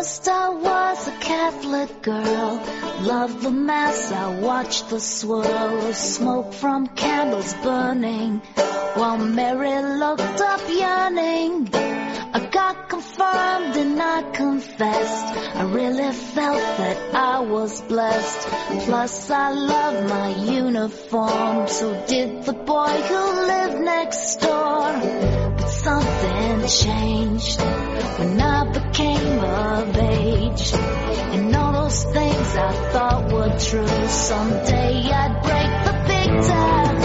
First I was a Catholic girl, loved the mass, I watched the swirl of smoke from candles burning, while Mary looked up yearning. I got confirmed and I confessed, I really felt that I was blessed. Plus I love my uniform, so did the boy who lived next door. But something changed when I became of age. And all those things I thought were true, someday I'd break the big taboo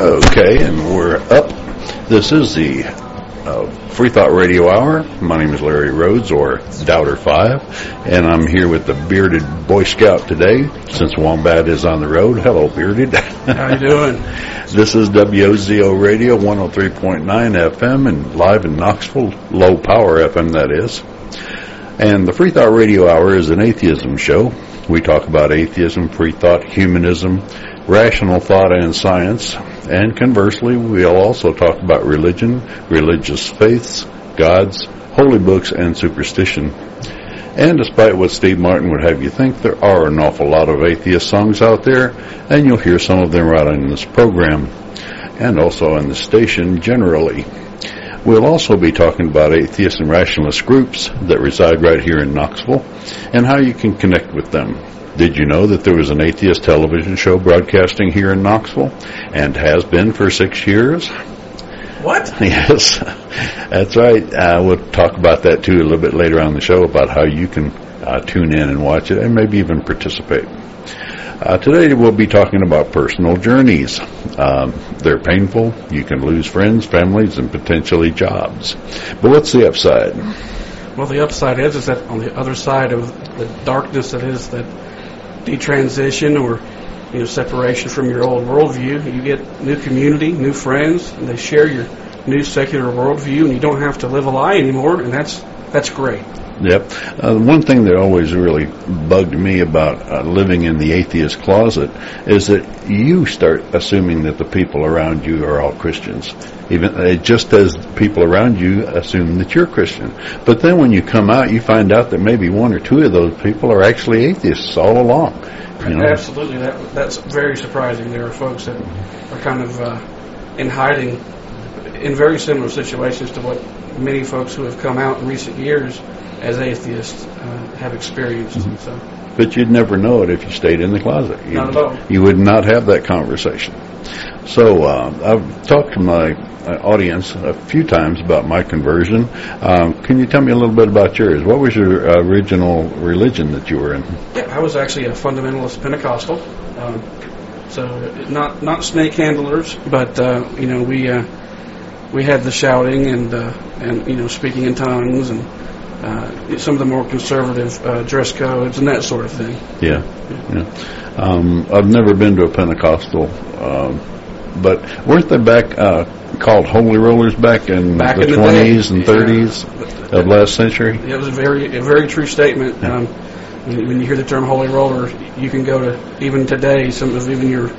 Okay, and we're up. This is the uh, Free Thought Radio Hour. My name is Larry Rhodes, or Doubter Five, and I'm here with the bearded Boy Scout today. Since Wombat is on the road, hello, bearded. How you doing? this is WOZO Radio 103.9 FM and live in Knoxville, low power FM that is. And the Free Thought Radio Hour is an atheism show. We talk about atheism, free thought, humanism, rational thought, and science. And conversely, we'll also talk about religion, religious faiths, gods, holy books, and superstition. And despite what Steve Martin would have you think, there are an awful lot of atheist songs out there, and you'll hear some of them right on this program, and also on the station generally. We'll also be talking about atheist and rationalist groups that reside right here in Knoxville and how you can connect with them. Did you know that there was an atheist television show broadcasting here in Knoxville and has been for six years? What? Yes, that's right. Uh, we'll talk about that too a little bit later on the show about how you can uh, tune in and watch it and maybe even participate. Uh, today we'll be talking about personal journeys. Um, they're painful. You can lose friends, families, and potentially jobs. But what's the upside? Well, the upside is is that on the other side of the darkness that is that detransition or you know separation from your old worldview, you get new community, new friends, and they share your new secular worldview, and you don't have to live a lie anymore, and that's that's great. Yep. Uh, one thing that always really bugged me about uh, living in the atheist closet is that you start assuming that the people around you are all Christians. Even uh, just as people around you assume that you're Christian. But then when you come out, you find out that maybe one or two of those people are actually atheists all along. You know? Absolutely, that that's very surprising. There are folks that are kind of uh, in hiding in very similar situations to what many folks who have come out in recent years as atheists uh, have experienced. Mm-hmm. So, But you'd never know it if you stayed in the closet. You, Not at all. You would not have that conversation. So uh, I've talked to my uh, audience a few times about my conversion. Um, can you tell me a little bit about yours? What was your original religion that you were in? yeah, I was actually a fundamentalist Pentecostal. Um, so not not snake handlers, but uh, you know we uh, we had the shouting and uh, and you know speaking in tongues and uh, some of the more conservative uh, dress codes and that sort of thing. Yeah, yeah. Um, I've never been to a Pentecostal, um, but weren't they back uh, called Holy Rollers back in Back the twenties and yeah. thirties of last century? It was a very a very true statement. Um, when when you hear the term holy roller, you can go to even today some of even your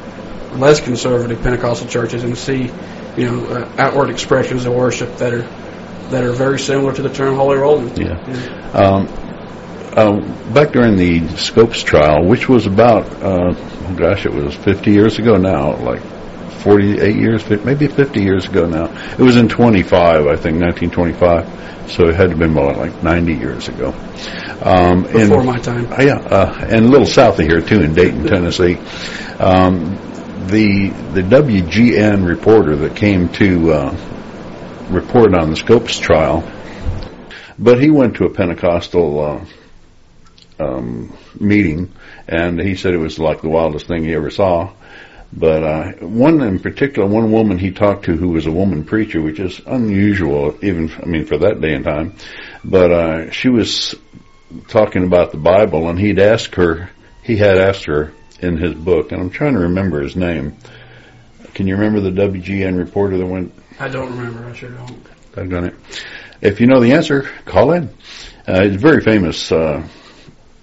less conservative Pentecostal churches and see you know uh, outward expressions of worship that are that are very similar to the term holy rolling. Yeah. Um, uh, back during the Scopes trial, which was about, uh, oh gosh, it was 50 years ago now, like 48 years, maybe 50 years ago now. It was in 25, I think, 1925. So it had to have been more like 90 years ago. Um, in- Before my time. uh, yeah, uh, and a little south of here too, in Dayton, Tennessee. Um, the the WGN reporter that came to uh, report on the Scopes trial, but he went to a Pentecostal uh, um, meeting, and he said it was like the wildest thing he ever saw. But uh, one in particular, one woman he talked to who was a woman preacher, which is unusual, even I mean for that day and time. But uh, she was talking about the Bible, and he'd asked her he had asked her in his book, and I'm trying to remember his name. Can you remember the WGN reporter that went? I don't remember. I sure don't. I've done it. If you know the answer, call in. Uh, he's a very famous uh,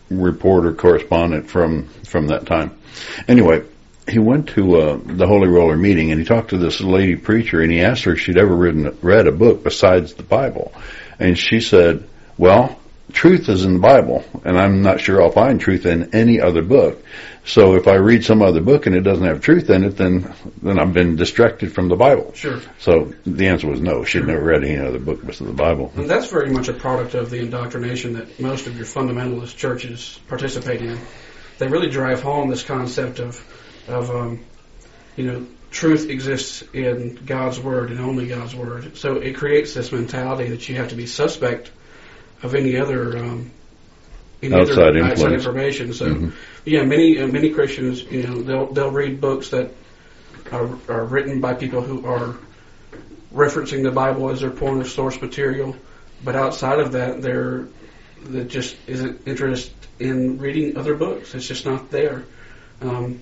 reporter correspondent from from that time. Anyway, he went to uh, the Holy Roller meeting and he talked to this lady preacher and he asked her if she'd ever written read a book besides the Bible, and she said, "Well, truth is in the Bible, and I'm not sure I'll find truth in any other book. So if I read some other book and it doesn't have truth in it, then then I've been distracted from the Bible." Sure. So the answer was no. She'd never read any other book besides the Bible. And that's very much a product of the indoctrination that most of your fundamentalist churches participate in. They really drive home this concept of, of um, you know, truth exists in God's Word and only God's Word. So it creates this mentality that you have to be suspect of any other um, any Outside other outside information. So Mhm. yeah, many uh, many Christians, you know, they'll they'll read books that are are written by people who are referencing the Bible as their point of source material, but outside of that, they're that just isn't interest in reading other books. It's just not there. Um,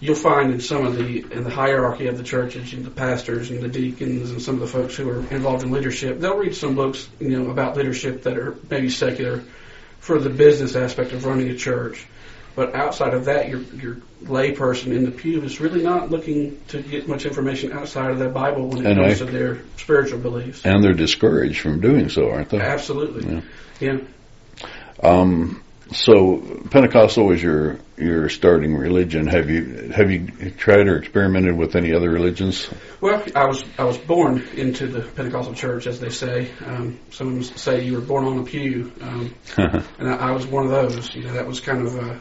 you'll find in some of the in the hierarchy of the churches, know, the pastors and the deacons and some of the folks who are involved in leadership, they'll read some books, you know, about leadership that are maybe secular for the business aspect of running a church. But outside of that, your your layperson in the pew is really not looking to get much information outside of the Bible when it And comes I- to their spiritual beliefs. And they're discouraged from doing so, aren't they? Absolutely, Yeah. yeah. Um, so Pentecostal was your your starting religion. Have you have you tried or experimented with any other religions? Well, I was I was born into the Pentecostal church, as they say. Um, some say you were born on a pew, um, and I, I was one of those. You know, that was kind of uh,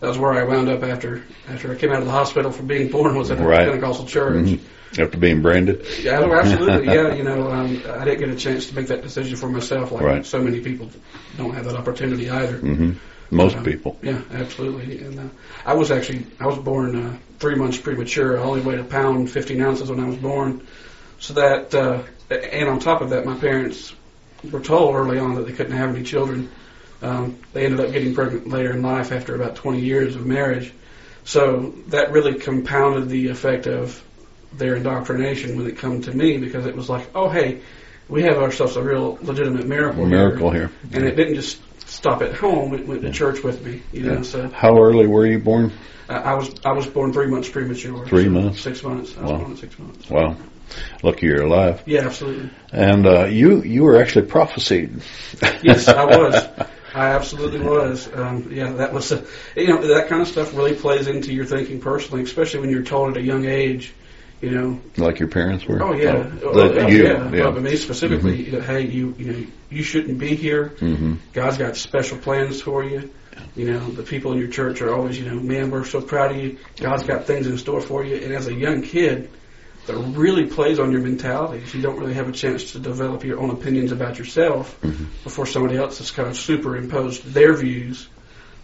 that was where I wound up after after I came out of the hospital from being born was at a Right. Pentecostal church. Mhm. After being branded, Yeah, oh, absolutely. Yeah, you know, um, I didn't get a chance to make that decision for myself, like Right. so many people don't have that opportunity either. hmm most Um, people. Yeah, absolutely. And uh, I was actually I was born uh, three months premature. I only weighed a pound fifteen ounces when I was born. So that uh, and on top of that, my parents were told early on that they couldn't have any children. Um, they ended up getting pregnant later in life after about 20 years of marriage. So that really compounded the effect of their indoctrination when it come to me because it was like, oh hey, we have ourselves a real legitimate miracle. here. Miracle here. And it didn't just stop at home; it went to church with me. You know, Yeah. so How early were you born? I, I was I was born three months premature. Three so months? Six months. I was born at six months. Wow, lucky you're alive. Yeah, absolutely. And uh, you you were actually prophesied. Yes, I was. I absolutely was. Um, yeah, that was. Uh, you know, that kind of stuff really plays into your thinking personally, especially when you're told at a young age. You know, like your parents were. oh yeah, Oh, oh, that oh, you, yeah. yeah. But me specifically, that, hey, you you know, you shouldn't be here. hmm God's got special plans for you. You know, the people in your church are always, you know, man, we're so proud of you. God's got things in store for you. And as a young kid, that really plays on your mentality. You don't really have a chance to develop your own opinions about yourself Mhm. before somebody else has kind of superimposed their views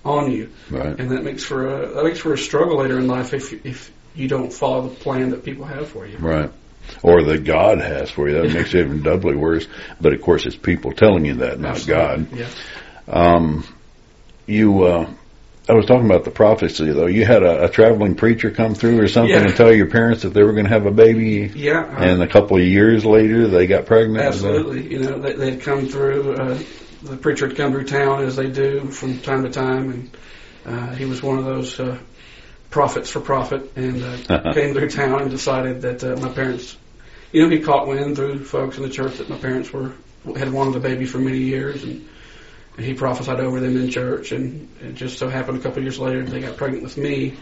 on you. Right. And that makes for a that makes for a struggle later in life if if you don't follow the plan that people have for you. Right. Or that God has for you. That makes it even doubly worse. But of course, it's people telling you that, not God. Yeah. Um, you, uh, I was talking about the prophecy though. You had a, a traveling preacher come through or something Yeah. and tell your parents that they were going to have a baby, Yeah. uh, and a couple of years later they got pregnant. Absolutely. You know, they, they'd come through, uh, the preacher would come through town as they do from time to time, and uh, he was one of those uh, prophets for profit, and uh, came through town and decided that uh, my parents, you know, he caught wind through folks in the church that my parents were had wanted a baby for many years, and, and he prophesied over them in church, and it just so happened a couple of years later they got pregnant with me.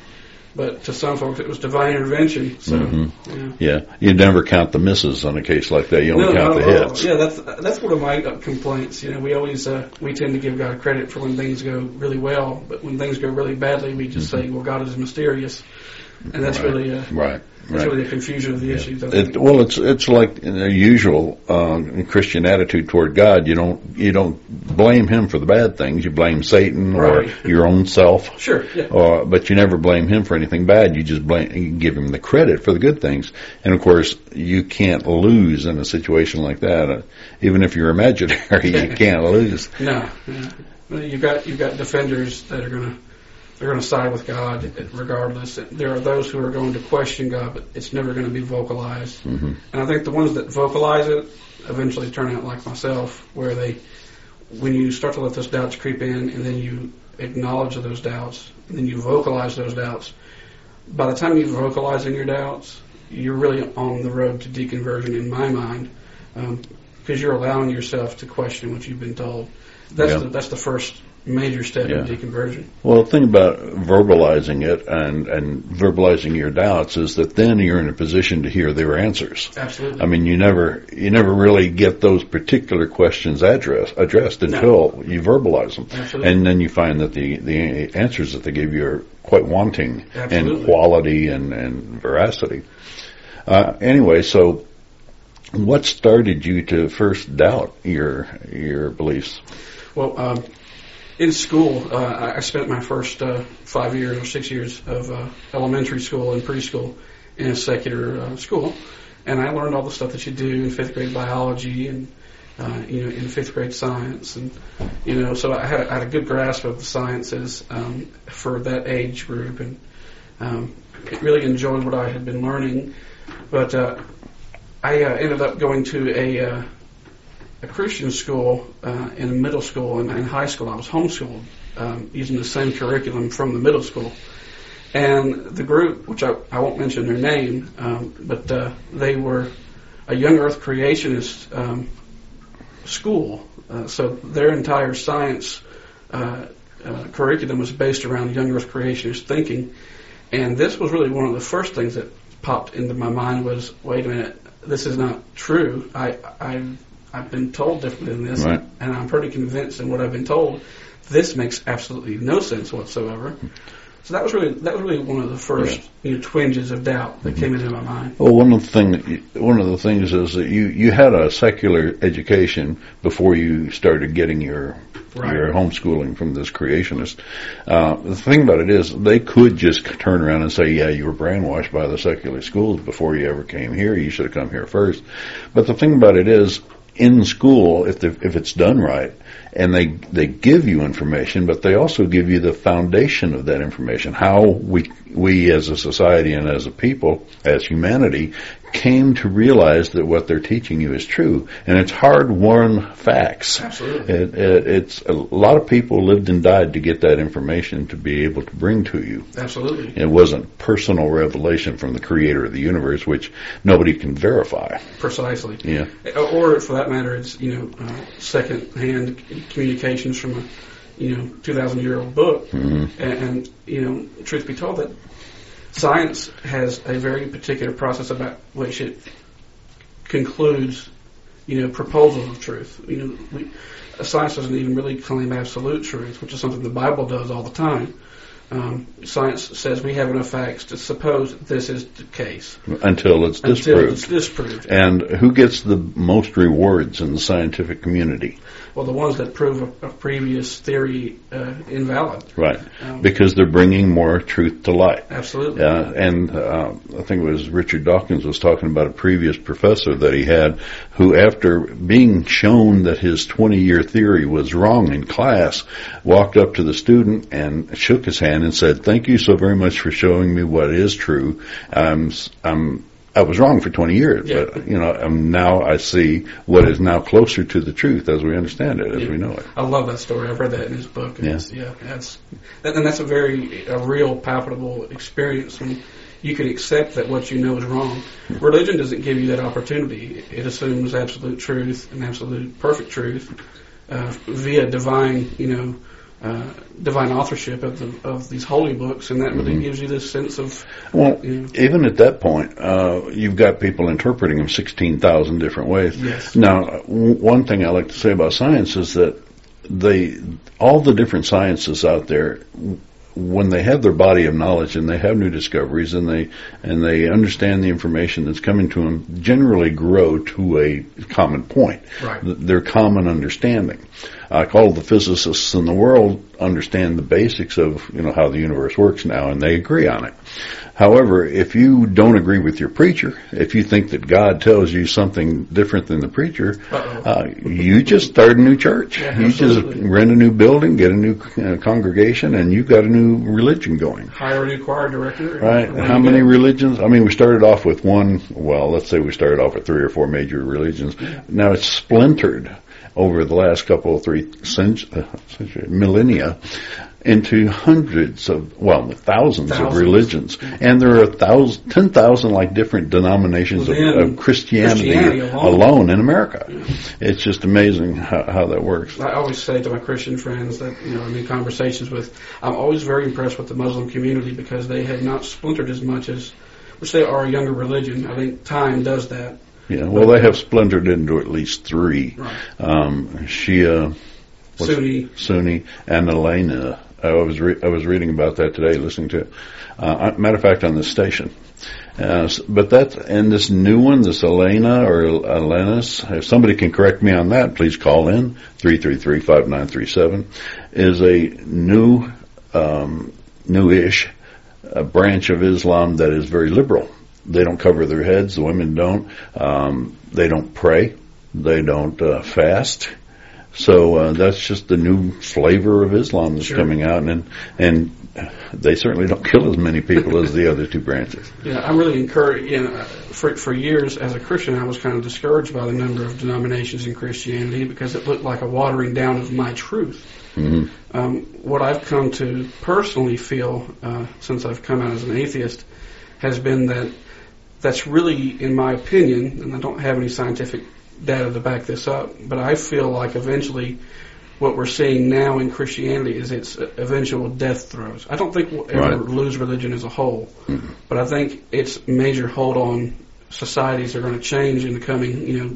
But to some folks, it was divine intervention. So, Mhm. yeah. Yeah, you never count the misses on a case like that. You only No, count the hits. Yeah, that's that's one of my uh, complaints. You know, we always uh, we tend to give God credit for when things go really well, but when things go really badly, we just say, "Well, God is mysterious," and that's Right. really uh, Right. that's Right. really a confusion of the issues. I It, well, it's it's like the usual uh, Christian attitude toward God. You don't you don't blame Him for the bad things. You blame Satan or your own self. Sure, yeah, Or, but you never blame him for anything bad. You just blame, you give him the credit for the good things. And of course, you can't lose in a situation like that. Uh, even if you're imaginary, you can't lose. no, yeah. Well, you've got you've got defenders that are going to they're going to side with God regardless. There are those who are going to question God, but it's never going to be vocalized. hmm And I think the ones that vocalize it eventually turn out like myself, where they, when you start to let those doubts creep in, and then you acknowledge those doubts, and then you vocalize those doubts. By the time you're vocalizing your doubts, you're really on the road to deconversion, in my mind, because you're allowing yourself to question what you've been told. That's Yeah. the, that's the first major step Yeah. in deconversion. Well, the thing about verbalizing it and, and verbalizing your doubts is that then you're in a position to hear their answers. Absolutely. I mean, you never you never really get those particular questions address, addressed until you verbalize them, Absolutely. and then you find that the the answers that they give you are quite wanting in quality and and veracity. Uh, anyway, so what started you to first doubt your your beliefs? Well, um, in school, uh, I spent my first uh, five years or six years of uh, elementary school and preschool in a secular uh, school, and I learned all the stuff that you do in fifth grade biology and uh, you know in fifth grade science, and you know so I had, I had a good grasp of the sciences um, for that age group, and um, really enjoyed what I had been learning, but uh, I uh, ended up going to a uh, a Christian school uh, in middle school and high school. I was homeschooled um, using the same curriculum from the middle school. And the group, which I, I won't mention their name, um, but uh, they were a young earth creationist um, school. Uh, so their entire science uh, uh, curriculum was based around young earth creationist thinking. And this was really one of the first things that popped into my mind was, wait a minute, this is not true. I, I've, I've been told differently than this, Right. and I'm pretty convinced in what I've been told. This makes absolutely no sense whatsoever. So that was really that was really one of the first you know, twinges of doubt that came into my mind. Well, one of the thing you, one of the things is that you you had a secular education before you started getting your Right. your homeschooling from this creationist. Uh, the thing about it is they could just turn around and say, "Yeah, you were brainwashed by the secular schools before you ever came here. You should have come here first. But the thing about it is, in school, if the, if it's done right, and they they give you information, but they also give you the foundation of that information. How we we as a society and as a people, as humanity, came to realize that what they're teaching you is true, and it's hard won facts. Absolutely. It, it, it's a lot of people lived and died to get that information to be able to bring to you. Absolutely. It wasn't personal revelation from the creator of the universe, which nobody can verify. Precisely. Yeah. Or for that matter, it's you know uh, second-hand communications from a you know 2,000-year-old book, hmm and, and you know truth be told that science has a very particular process about which it concludes you know proposals of truth. You know, we, science doesn't even really claim absolute truth, which is something the Bible does all the time. Um, science says we have enough facts to suppose this is the case Until it's until disproved. it's disproved. And who gets the most rewards in the scientific community? Well, the ones that prove a, a previous theory uh, invalid. Right. Um, Because they're bringing more truth to light. absolutely. Yeah, and uh, I think it was Richard Dawkins was talking about a previous professor that he had who, after being shown that his 20 year theory was wrong in class, walked up to the student and shook his hand and said, Thank you so very much for showing me what is true. I'm, I'm, I was wrong for 20 years, Yeah. but you know, um, now I see what is now closer to the truth as we understand it, as Yeah. we know it. I love that story. I've read that in his book. And Yeah. yeah, that's that, and that's a very a real palpable experience when you can accept that what you know is wrong. Religion doesn't give you that opportunity. It assumes absolute truth and absolute perfect truth uh, via divine, you know, uh, divine authorship of the of these holy books, and that really Mhm. gives you this sense of Well, you know, even at that point, uh, you've got people interpreting them 16,000 different ways. yes, Now, w- one thing I like to say about science is that they, all the different sciences out there, when they have their body of knowledge and they have new discoveries and they and they understand the information that's coming to them, generally grow to a common point, right, th- their common understanding. Like all the physicists in the world understand the basics of you know how the universe works now, and they agree on it. However, if you don't agree with your preacher, if you think that God tells you something different than the preacher, uh, you just start a new church. Yeah, you absolutely. just rent a new building, get a new uh, congregation, and you've got a new religion going. Hire a new choir director. Right. How many religions? I mean, we started off with one. Well, let's say we started off with three or four major religions. Now it's splintered over the last couple of three uh, century, millennia into hundreds of, well, thousands, of religions, and there are thousand, ten thousand like different denominations of, of Christianity, Christianity alone. in America. It's just amazing how, how that works. I always say to my Christian friends that you know I'm in conversations with. I'm always very impressed with the Muslim community because they have not splintered as much as, which they are a younger religion. I think time does that. Yeah. Well, they have splintered into at least three: Right. um, Shia. Sunni. Sunni, and Elena. I was re- I was reading about that today, listening to it. Uh, matter of fact, on the station. Uh, but that and this new one, this Elena or Elenis, if somebody can correct me on that, please call in three three three five nine three seven. Is a new, um, newish uh, branch of Islam that is very liberal. They don't cover their heads. The women don't. Um, they don't pray. They don't uh, fast. So uh, that's just the new flavor of Islam that's Sure. coming out, and and they certainly don't kill as many people as the other two branches. Yeah, I'm really encouraged. You know, for for years as a Christian, I was kind of discouraged by the number of denominations in Christianity because it looked like a watering down of my truth. hmm Um, what I've come to personally feel uh, since I've come out as an atheist has been that that's really, in my opinion, and I don't have any scientific data to back this up, but I feel like eventually what we're seeing now in Christianity is its eventual death throes. I don't think we'll ever Right. lose religion as a whole, Mhm. but I think its major hold on societies are going to change in the coming, you know,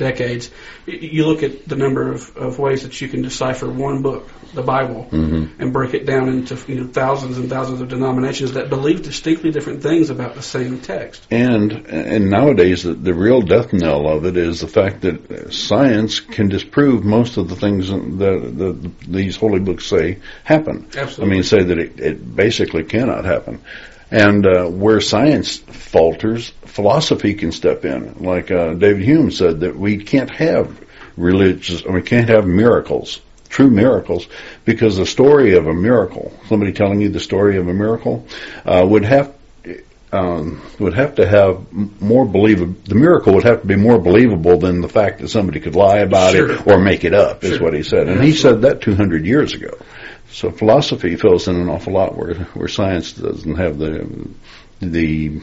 decades. You look at the number of, of ways that you can decipher one book, the Bible, hmm and break it down into you know thousands and thousands of denominations that believe distinctly different things about the same text. And and nowadays the, the real death knell of it is the fact that science can disprove most of the things that the, these holy books say happen. Absolutely. I mean, say that it, it basically cannot happen. And uh, where science falters, philosophy can step in. Like uh, David Hume said, that we can't have religious, we can't have miracles, true miracles, because the story of a miracle, somebody telling you the story of a miracle, uh, would have um, would have to have more believable. The miracle would have to be more believable than the fact that somebody could lie about Sure. it or make it up. Is what he said, and he said that 200 years ago. So philosophy fills in an awful lot where where science doesn't have the the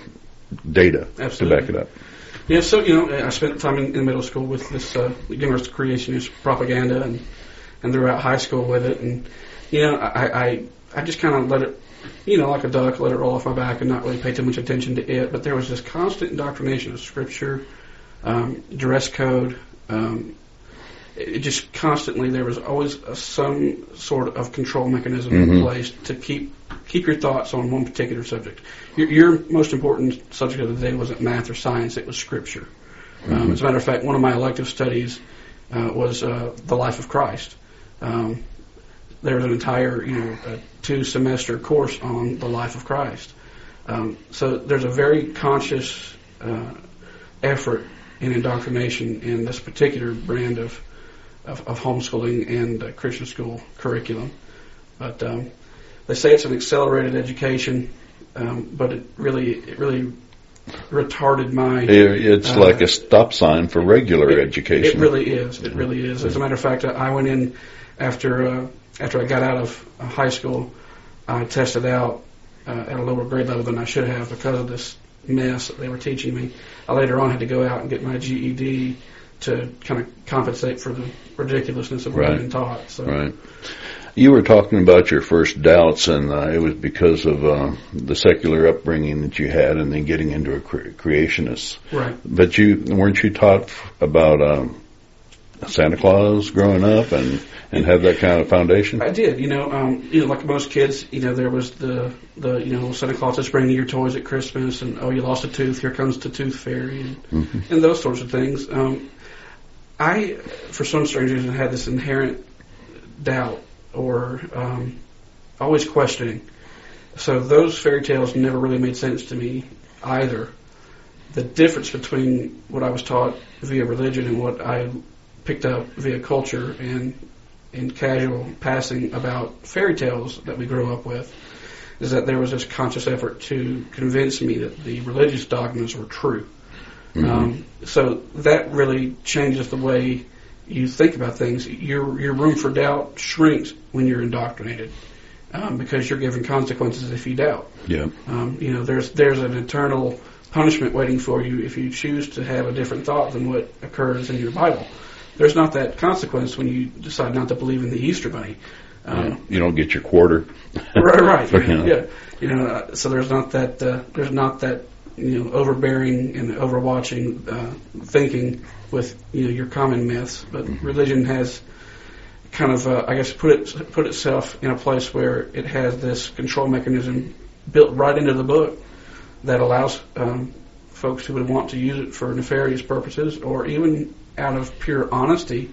data Absolutely. to back it up. Yeah, so you know, I spent time in, in middle school with this uh, universe creationist propaganda, and and throughout high school with it, and you know, I I, I just kind of let it, you know, like a duck, let it roll off my back, and not really pay too much attention to it. But there was this constant indoctrination of scripture, um, dress code. Um, it just constantly there was always a, some sort of control mechanism in Mhm. place to keep keep your thoughts on one particular subject. Your, your most important subject of the day wasn't math or science; it was scripture. Um, as a matter of fact, one of my elective studies uh, was uh, the life of Christ. Um, there was an entire, you know, two semester course on the life of Christ. Um, so there's a very conscious uh, effort in indoctrination in this particular brand of of, of homeschooling and uh, Christian school curriculum. But um, they say it's an accelerated education, um, but it really it really retarded my It, it's Uh, like a stop sign for regular it, education. It really is. It really is. As a matter of fact, I I went in after uh, after I got out of uh, high school. I tested out uh, at a lower grade level than I should have because of this mess that they were teaching me. I later on had to go out and get my GED to kind of compensate for the ridiculousness of what Right. Been taught. So Right. You were talking about your first doubts, and uh, it was because of uh, the secular upbringing that you had, and then getting into a cre- creationist. right. But you weren't you taught f- about um, Santa Claus growing up, and and have that kind of foundation? I did, you know, um, you know, like most kids, you know, there was the, the, you know, Santa Claus is bringing your toys at Christmas, and oh, you lost a tooth, here comes the tooth fairy, and, Mhm. and those sorts of things. Um, I, for some strange reason, had this inherent doubt or um, always questioning. So those fairy tales never really made sense to me either. The difference between what I was taught via religion and what I picked up via culture and in casual passing about fairy tales that we grew up with is that there was this conscious effort to convince me that the religious dogmas were true. Mm-hmm. Um, so that really changes the way you think about things. Your your room for doubt shrinks when you're indoctrinated um, because you're given consequences if you doubt. Yeah. Um, you know, there's there's an eternal punishment waiting for you if you choose to have a different thought than what occurs in your Bible. There's not that consequence when you decide not to believe in the Easter Bunny. Um, You don't get your quarter. right, right. You know. Yeah, you know. Uh, so there's not that. Uh, there's not that. You know, overbearing and overwatching uh, thinking with you know your common myths, but Mm-hmm. religion has kind of, uh, I guess, put it put itself in a place where it has this control mechanism built right into the book that allows um, folks who would want to use it for nefarious purposes or even out of pure honesty,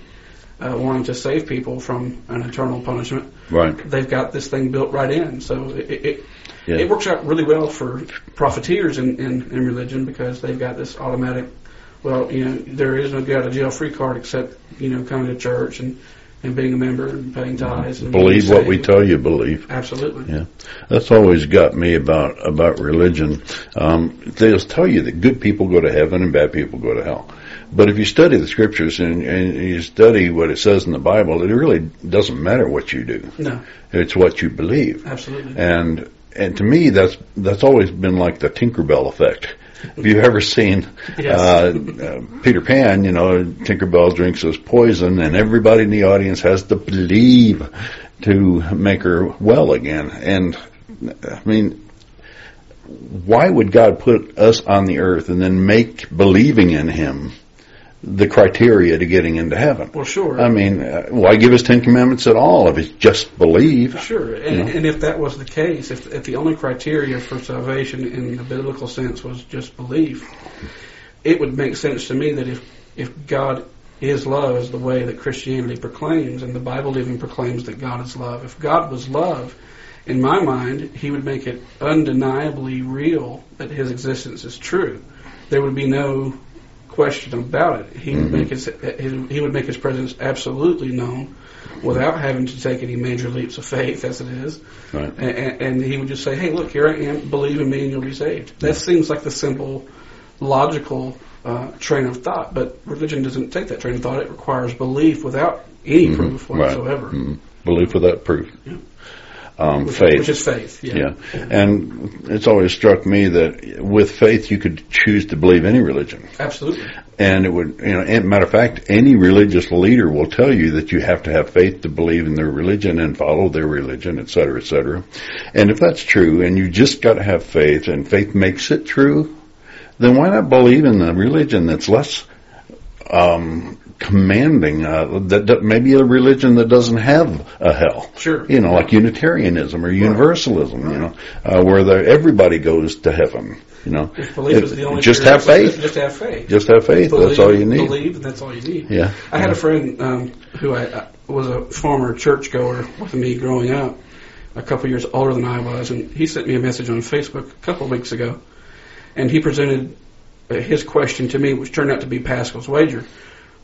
uh, wanting to save people from an eternal punishment Right. they've got this thing built right in. So it it, Yeah. it works out really well for profiteers in, in, in religion because they've got this automatic. Well, you know, there is no get out of jail free card except you know coming to church and and being a member and paying tithes. And Believe what we tell you believe. Absolutely. Yeah, that's always got me about about religion. Um, they'll tell you that good people go to heaven and bad people go to hell. But if you study the scriptures and, and you study what it says in the Bible, it really doesn't matter what you do. No, It's what you believe. absolutely. And and to me, that's that's always been like the Tinkerbell effect. Have you've ever seen Yes. uh, uh, Peter Pan? You know, Tinkerbell drinks his poison, and everybody in the audience has to believe to make her well again. And I mean, why would God put us on the earth and then make believing in Him the criteria to getting into heaven? well, sure. I mean, uh, why give us Ten Commandments at all if it's just believe? Sure, and, You know? and if that was the case, if, if the only criteria for salvation in the biblical sense was just belief, it would make sense to me that if if God is love is the way that Christianity proclaims, and the Bible even proclaims that God is love. If God was love, in my mind, He would make it undeniably real that His existence is true. There would be no question about it. He would make his, his he would make His presence absolutely known without having to take any major leaps of faith, as it is. Right. And, and he would just say, "Hey, look, here I am. Believe in me, and you'll be saved." That seems like the simple, logical uh, train of thought. But religion doesn't take that train of thought. It requires belief without any proof Mhm. Right. whatsoever, Mhm. Belief without proof. Yeah. Um, which, faith. which is faith. Yeah. yeah. And it's always struck me that with faith you could choose to believe any religion. absolutely. And it would, you know, and matter of fact, any religious leader will tell you that you have to have faith to believe in their religion and follow their religion, et cetera, et cetera. And if that's true, and you just got to have faith, and faith makes it true, then why not believe in a religion that's less um, commanding? Uh, that, that maybe a religion that doesn't have a hell. Sure. You know, like Unitarianism or Universalism. You know, uh, where the, everybody goes to heaven. You know, If belief is the only just have faith. Just have faith. Just have faith. believe, that's all you need. Believe, and that's all you need. Yeah. I had a friend um, who I, uh, was a former churchgoer with me growing up, a couple years older than I was, and he sent me a message on Facebook a couple of weeks ago, and he presented uh, his question to me, which turned out to be Pascal's wager,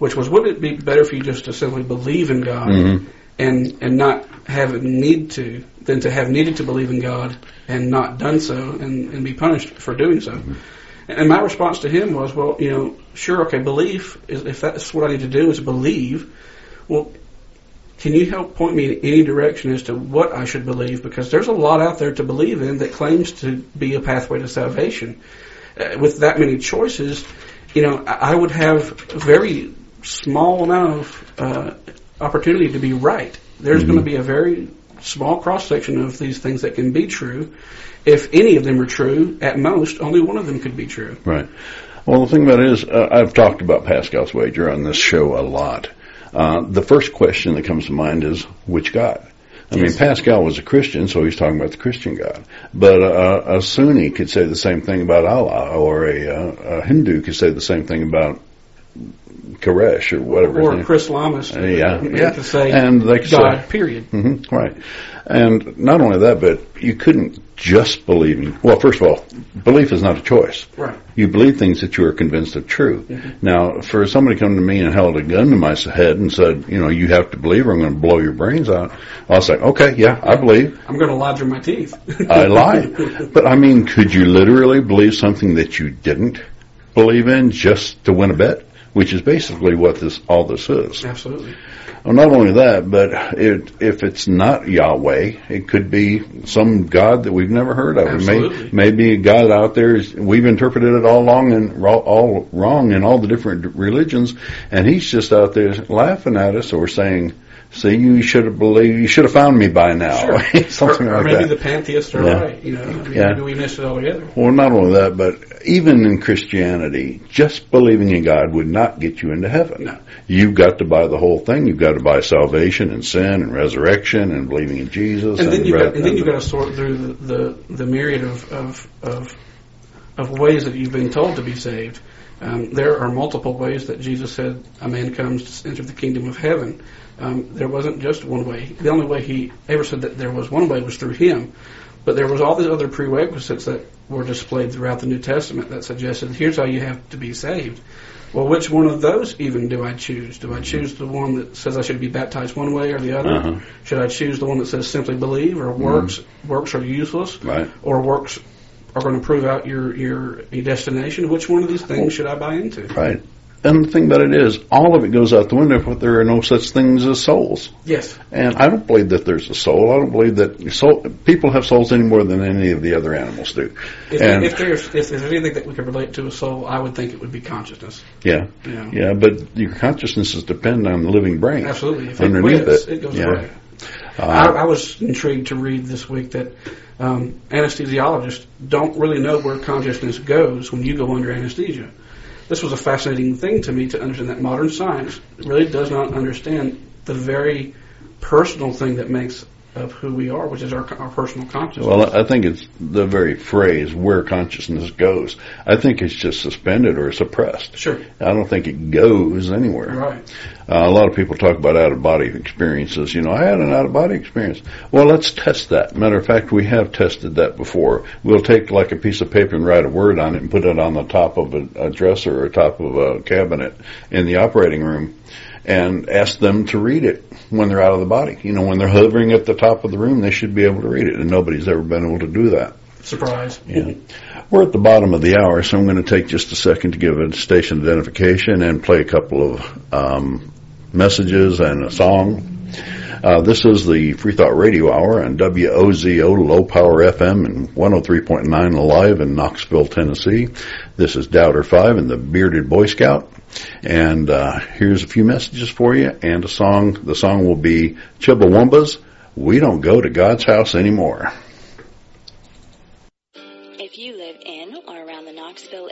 which was, wouldn't it be better for you just to simply believe in God Mhm. and and not have a need to than to have needed to believe in God and not done so and, and be punished for doing so? And my response to him was, well, you know, sure, okay, belief is if that's what I need to do is believe. Well, can you help point me in any direction as to what I should believe? Because there's a lot out there to believe in that claims to be a pathway to salvation. Uh, with that many choices, you know, I would have very small amount of uh, opportunity to be right. There's going to be a very small cross section of these things that can be true. If any of them are true, at most, only one of them could be true. Right. Well, the thing about it is, uh, I've talked about Pascal's wager on this show a lot. Uh, the first question that comes to mind is, which God? I mean, Pascal was a Christian, so he's talking about the Christian God. But uh, a Sunni could say the same thing about Allah, or a, uh, a Hindu could say the same thing about Koresh or whatever. Or Chris Lamas. Uh, yeah, could say And they could God, say- period. hmm right. And not only that, but you couldn't just believe in, well, first of all, belief is not a choice. Right. You believe things that you are convinced are true. Now, for somebody to come to me and held a gun to my head and said, you know, you have to believe or I'm going to blow your brains out, I'll say, okay, yeah, I believe. I'm going to lodge in my teeth. I lied. But I mean, could you literally believe something that you didn't believe in just to win a bet? Which is basically what this all this is. Absolutely. Well, not only that, but it, if it's not Yahweh, it could be some God that we've never heard of. It Absolutely. may, maybe a God out there. Is, we've interpreted it all long and all wrong in all the different religions, and he's just out there laughing at us or saying, "See, you should have believed. You should have found me by now." Something or, or like maybe that. the pantheists are Yeah. right. You know, maybe Yeah. we missed it altogether. Well, not only that, but even in Christianity, just believing in God would not get you into heaven. No. You've got to buy the whole thing. You've got to buy salvation and sin and resurrection and believing in Jesus. and then you re- got and then you got to sort through the, the, the myriad of, of of of ways that you've been told to be saved. Um, there are multiple ways that Jesus said a man comes to enter the kingdom of heaven. Um, there wasn't just one way. The only way he ever said that there was one way was through him. But there was all these other prerequisites that were displayed throughout the New Testament that suggested here's how you have to be saved. Well, which one of those even do I choose? Do I choose the one that says I should be baptized one way or the other? Uh-huh. Should I choose the one that says simply believe or works works are useless Right. or works are going to prove out your, your your destination? Which one of these things should I buy into? Right. And the thing about it is, all of it goes out the window if there are no such things as souls. Yes. And I don't believe that there's a soul. I don't believe that soul, people have souls any more than any of the other animals do. If, and if there's if there's anything that we could relate to a soul, I would think it would be consciousness. yeah, know? yeah, but your consciousnesses depend on the living brain. Absolutely. If it Underneath quits, it, it goes yeah. away. Uh, I, I was intrigued to read this week that um, anesthesiologists don't really know where consciousness goes when you go under anesthesia. This was a fascinating thing to me to understand that modern science really does not understand the very personal thing that makes of who we are, which is our, our personal consciousness. Well, I think it's the very phrase where consciousness goes. I think it's just suspended or suppressed. sure. I don't think it goes anywhere. Right. Uh, a lot of people talk about out of body experiences. You know, I had an out of body experience. Well, let's test that. Matter of fact, we have tested that before. We'll take like a piece of paper and write a word on it and put it on the top of a, a dresser or top of a cabinet in the operating room and ask them to read it when they're out of the body. You know, when they're hovering at the top of the room, they should be able to read it, and nobody's ever been able to do that. Surprise. Yeah. We're at the bottom of the hour, so I'm going to take just a second to give a station identification and play a couple of um, messages and a song. Uh, this is the Free Thought Radio Hour on WOZO Low Power FM and 103.9 Alive in Knoxville, Tennessee. This is Doubter 5 and the Bearded Boy Scout. And uh, here's a few messages for you and a song. The song will be Chumbawamba's We Don't Go to God's House Anymore.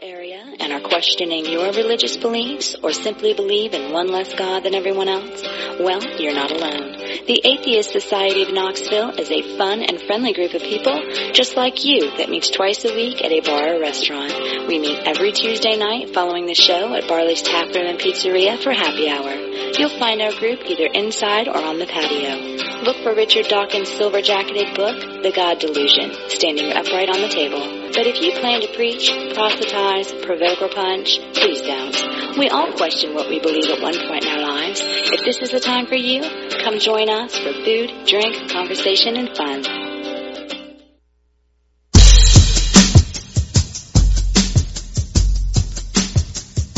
Area and are questioning your religious beliefs or simply believe in one less God than everyone else, well, you're not alone. The Atheist Society of Knoxville is a fun and friendly group of people just like you that meets twice a week at a bar or restaurant. We meet every Tuesday night following the show at Barley's Tap Room and Pizzeria for happy hour. You'll find our group either inside or on the patio. Look for Richard Dawkins' silver jacketed book, The God Delusion, standing upright on the table. But if you plan to preach, proselytize, provoke, or punch, please don't. We all question what we believe at one point in our lives. If this is the time for you, come join us for food, drink, conversation, and fun.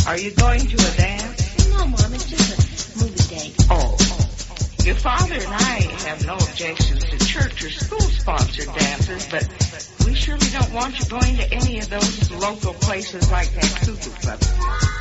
Are you going to a dance? No, Mom, it's just a movie date. Oh. oh. Your father and I have no objections to church or school sponsored dances, but we surely don't want you going to any of those local places like that cuckoo club.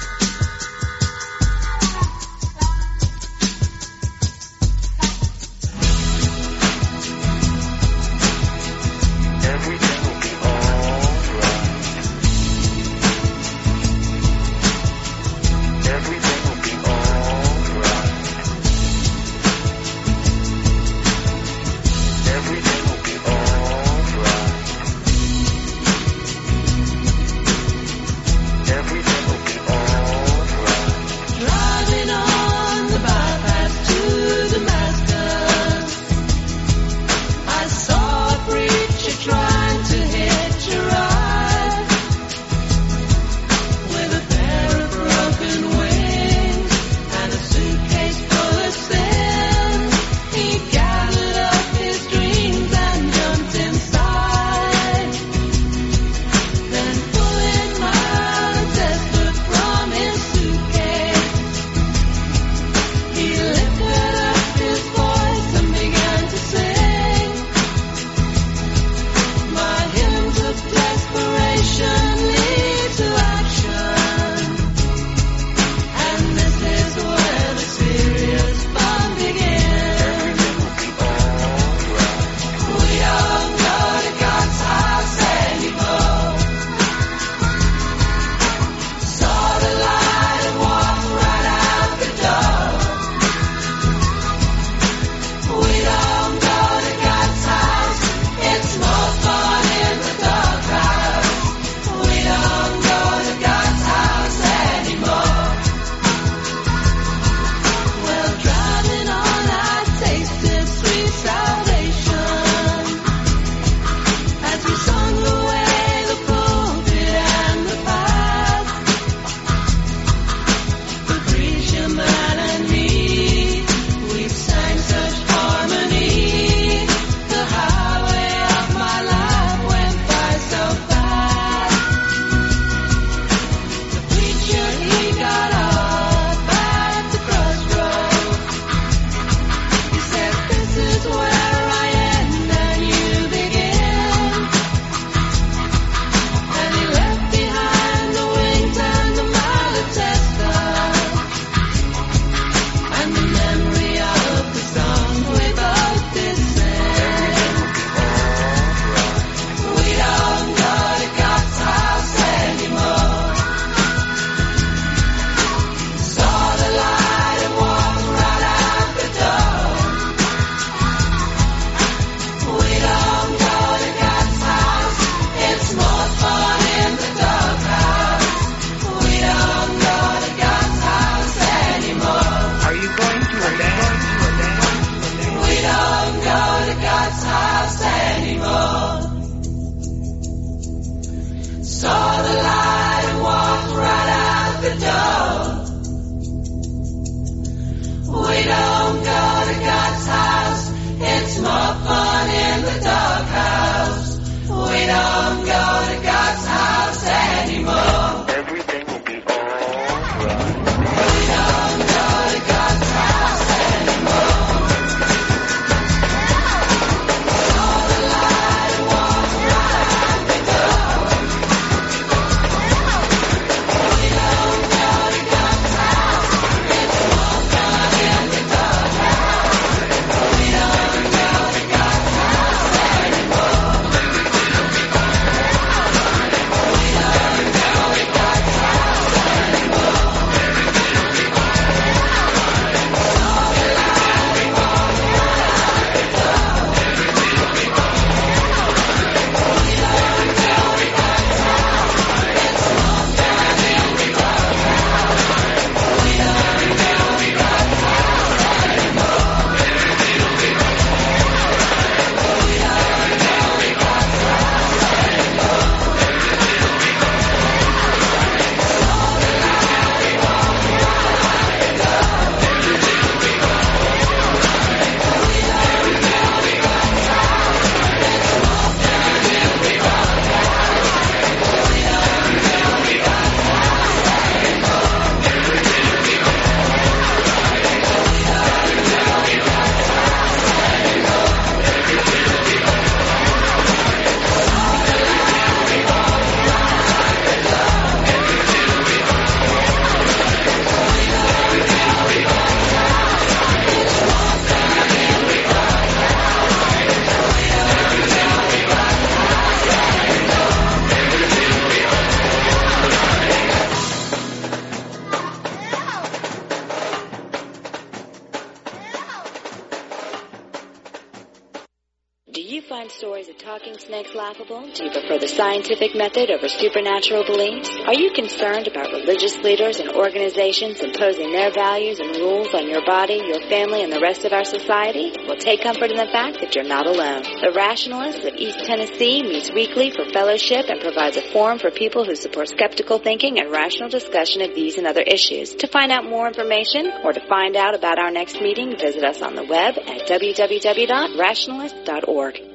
Scientific method over supernatural beliefs? Are you concerned about religious leaders and organizations imposing their values and rules on your body, your family, and the rest of our society? Well, take comfort in the fact that you're not alone. The Rationalists of East Tennessee meets weekly for fellowship and provides a forum for people who support skeptical thinking and rational discussion of these and other issues. To find out more information or to find out about our next meeting, visit us on the web at www.rationalist.org.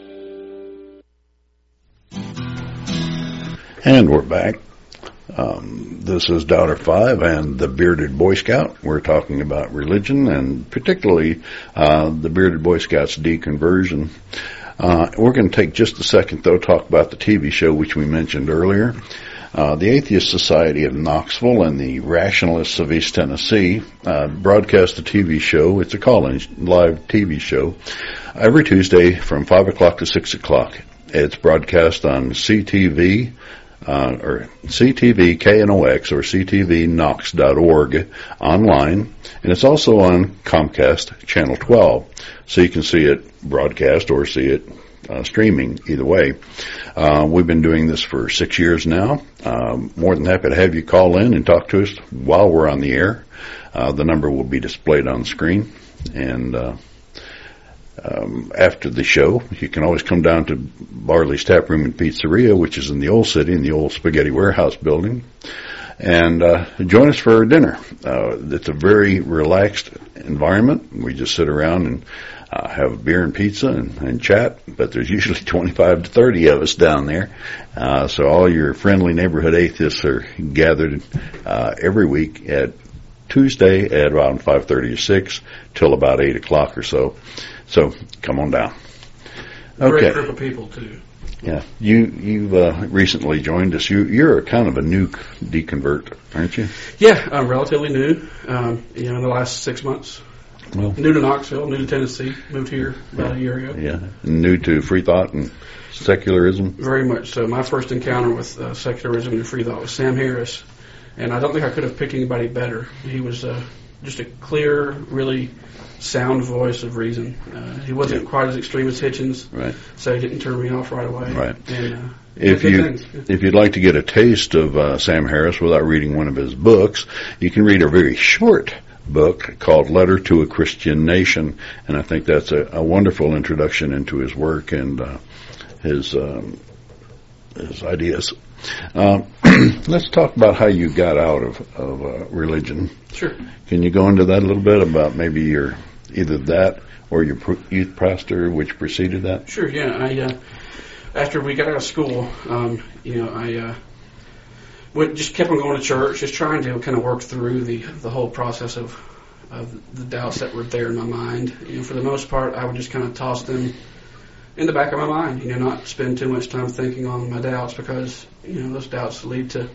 And we're back. Um, this is Doubter 5 and the Bearded Boy Scout. We're talking about religion and particularly uh, the Bearded Boy Scout's deconversion. Uh, we're going to take just a second, though, talk about the TV show which we mentioned earlier. Uh, the Atheist Society of Knoxville and the Rationalists of East Tennessee uh, broadcast a TV show. It's a call-in live TV show every Tuesday from 5 o'clock to 6 o'clock. It's broadcast on CTV, uh, or CTV KNOX or CTVKnox.org online, and it's also on Comcast Channel 12, so you can see it broadcast or see it uh, streaming either way. Uh, we've been doing this for six years now. Um, more than happy to have you call in and talk to us while we're on the air. Uh, the number will be displayed on the screen, and uh, um, after the show, you can always come down to Barley's Tap Room and Pizzeria, which is in the old city, in the old Spaghetti Warehouse building, and uh, join us for dinner. Uh, it's a very relaxed environment. We just sit around and uh, have beer and pizza and, and chat, but there's usually 25 to 30 of us down there. Uh, so all your friendly neighborhood atheists are gathered uh, every week at Tuesday at around 5:30 or 6 till about 8 o'clock or so. So come on down. Okay. Great group of people too. Yeah, you you've uh, recently joined us. You you're kind of a new deconvert, aren't you? Yeah, I'm relatively new. Um, you know, in the last six months, Well, new to Knoxville, new to Tennessee, moved here about a year ago. yeah, new to free thought and secularism. Very much so. My first encounter with uh, secularism and free thought was Sam Harris, and I don't think I could have picked anybody better. He was uh, just a clear, really sound voice of reason. Uh, he wasn't Yeah. quite as extreme as Hitchens, Right. so he didn't turn me off right away. Right. And, uh, If you if you'd like to get a taste of uh, Sam Harris without reading one of his books, you can read a very short book called Letter to a Christian Nation, and I think that's a, a wonderful introduction into his work and uh, his um, his ideas. Um, let's talk about how you got out of of uh, religion. Sure. Can you go into that a little bit about maybe your either that or your youth pastor, which preceded that? Sure, yeah. I uh, after we got out of school, um, you know, I uh, went, just kept on going to church, just trying to kind of work through the the whole process of of the doubts that were there in my mind. You know, for the most part, I would just kind of toss them in the back of my mind. You know, not spend too much time thinking on my doubts because you know those doubts lead to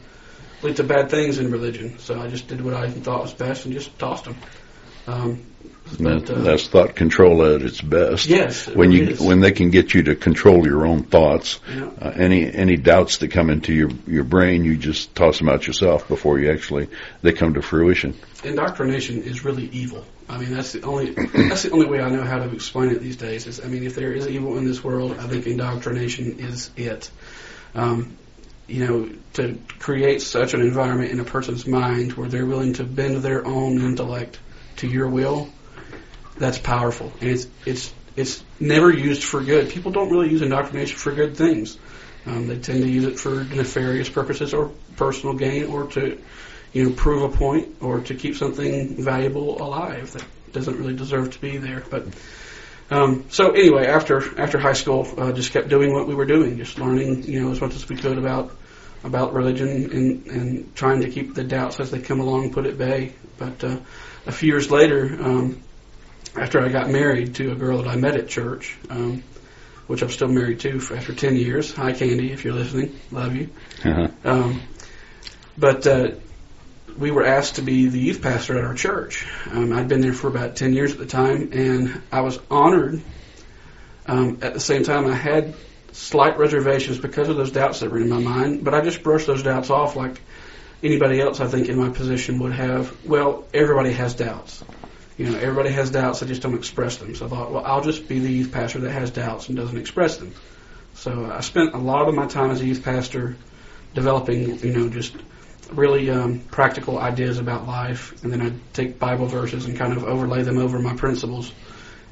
lead to bad things in religion. So I just did what I thought was best and just tossed them. Um, That, but, that's thought control at its best. yes, it When you is. when they can get you to control your own thoughts, Yeah. uh, any any doubts that come into your your brain, you just toss them out yourself before you actually they come to fruition. indoctrination is really evil. I mean, that's the only that's the only way I know how to explain it these days. Is I mean, if there is evil in this world, I think indoctrination is it. Um, you know, to create such an environment in a person's mind where they're willing to bend their own intellect to your will, that's powerful, and it's it's it's never used for good. People don't really use indoctrination for good things. Um, they tend to use it for nefarious purposes or personal gain, or to you know, prove a point or to keep something valuable alive that doesn't really deserve to be there. But um, so anyway, after after high school, uh, just kept doing what we were doing, just learning, you know, as much as we could about about religion and and trying to keep the doubts as they come along put at bay. But uh, a few years later, um, after I got married to a girl that I met at church. Um, which I'm still married to for after 10 years. Hi, Candy, if you're listening. Love you. Uh-huh. Um, but uh, we were asked to be the youth pastor at our church. Um, I'd been there for about 10 years at the time, and I was honored. Um, at the same time, I had slight reservations because of those doubts that were in my mind, but I just brushed those doubts off like anybody else I think in my position would have. Well, everybody has doubts. You know, everybody has doubts, they just don't express them. So I thought, well, I'll just be the youth pastor that has doubts and doesn't express them. So I spent a lot of my time as a youth pastor developing, you know, just really um, practical ideas about life, and then I'd take Bible verses and kind of overlay them over my principles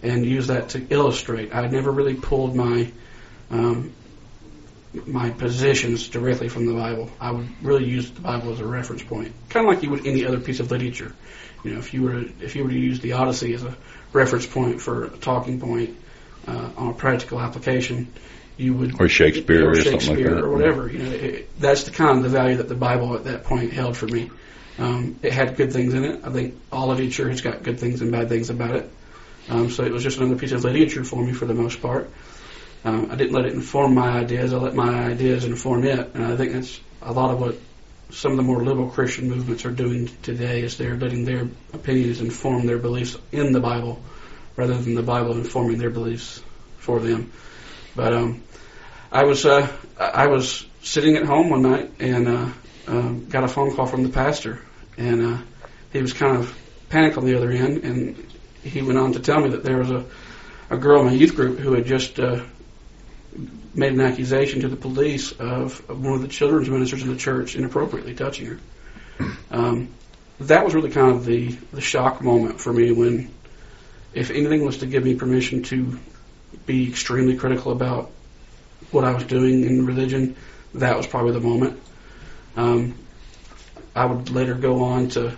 and use that to illustrate. I never really pulled my um, my positions directly from the Bible. I would really use the Bible as a reference point, kind of like you would any other piece of literature. You know, if you were to, if you were to use the Odyssey as a reference point for a talking point uh, on a practical application, you would Or Shakespeare or something like Shakespeare that. or whatever. You know, it, that's the kind of the value that the Bible at that point held for me. Um, it had good things in it. I think all of each has got good things and bad things about it. Um, so it was just another piece of literature for me for the most part. Um, I didn't let it inform my ideas. I let my ideas inform it, and I think that's a lot of what some of the more liberal Christian movements are doing today. Is they're letting their opinions inform their beliefs in the Bible, rather than the Bible informing their beliefs for them. But um, I was uh, I was sitting at home one night and uh, um, got a phone call from the pastor, and uh, he was kind of panicked on the other end, and he went on to tell me that there was a a girl in my youth group who had just uh, made an accusation to the police of, one of the children's ministers in the church inappropriately touching her. Um, that was really kind of the the shock moment for me when, if anything was to give me permission to be extremely critical about what I was doing in religion, that was probably the moment. Um, I would later go on to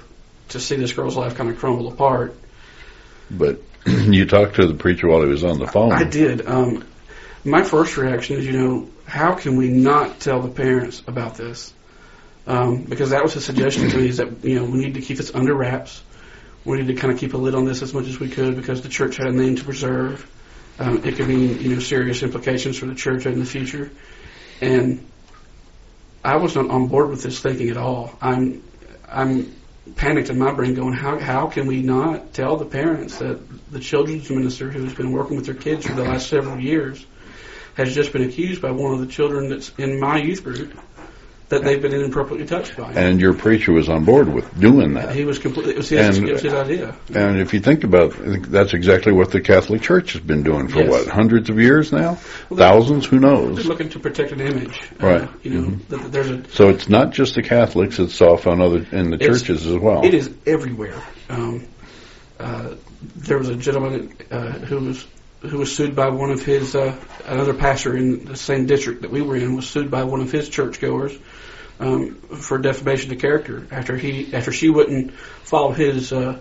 to see this girl's life kind of crumble apart. But you talked to the preacher while he was on the phone. I did. Um, my first reaction is, you know, how can we not tell the parents about this? Um, because that was his suggestion to me is that you know we need to keep this under wraps. We need to kind of keep a lid on this as much as we could because the church had a name to preserve. Um, it could mean you know serious implications for the church in the future, and I wasn't on board with this thinking at all. I'm I'm panicked in my brain, going, how how can we not tell the parents that the children's minister who has been working with their kids for the last several years has just been accused by one of the children that's in my youth group that they've been inappropriately touched by. And your preacher was on board with doing that. he was completely. It was his, And- it was his idea. And if you think about it, that's exactly what the Catholic Church has been doing for Yes. what, hundreds of years now? Well, Thousands? Who They're knows? looking to protect an image. Right. Uh, you know, that there's a So it's not just the Catholics, it's off on other, in the churches as well. It is everywhere. Um, uh, there was a gentleman uh, who was who was sued by one of his uh, another pastor in the same district that we were in was sued by one of his churchgoers um, for defamation of character after he after she wouldn't follow his uh,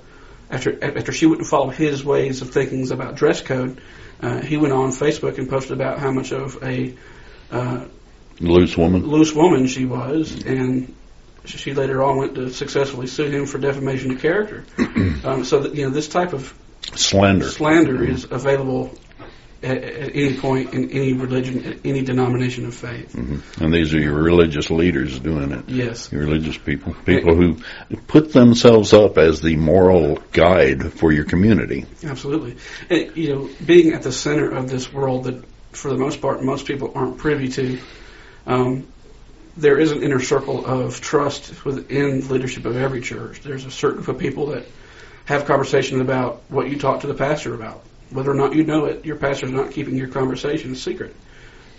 after after she wouldn't follow his ways of thinking about dress code. Uh, he went on Facebook and posted about how much of a uh, Loose woman. loose woman she was, and she later on went to successfully sue him for defamation of character. um, so that you know this type of Slander. slander is available at, at any point in any religion, at any denomination of faith. Mhm. And these are your religious leaders doing it. Yes, Your religious people. People who put themselves up as the moral guide for your community. absolutely. And, you know, being at the center of this world that, for the most part, most people aren't privy to. Um, there is an inner circle of trust within the leadership of every church. There's a certain group of people that have conversations about what you talk to the pastor about. Whether or not you know it, your pastor's not keeping your conversation secret.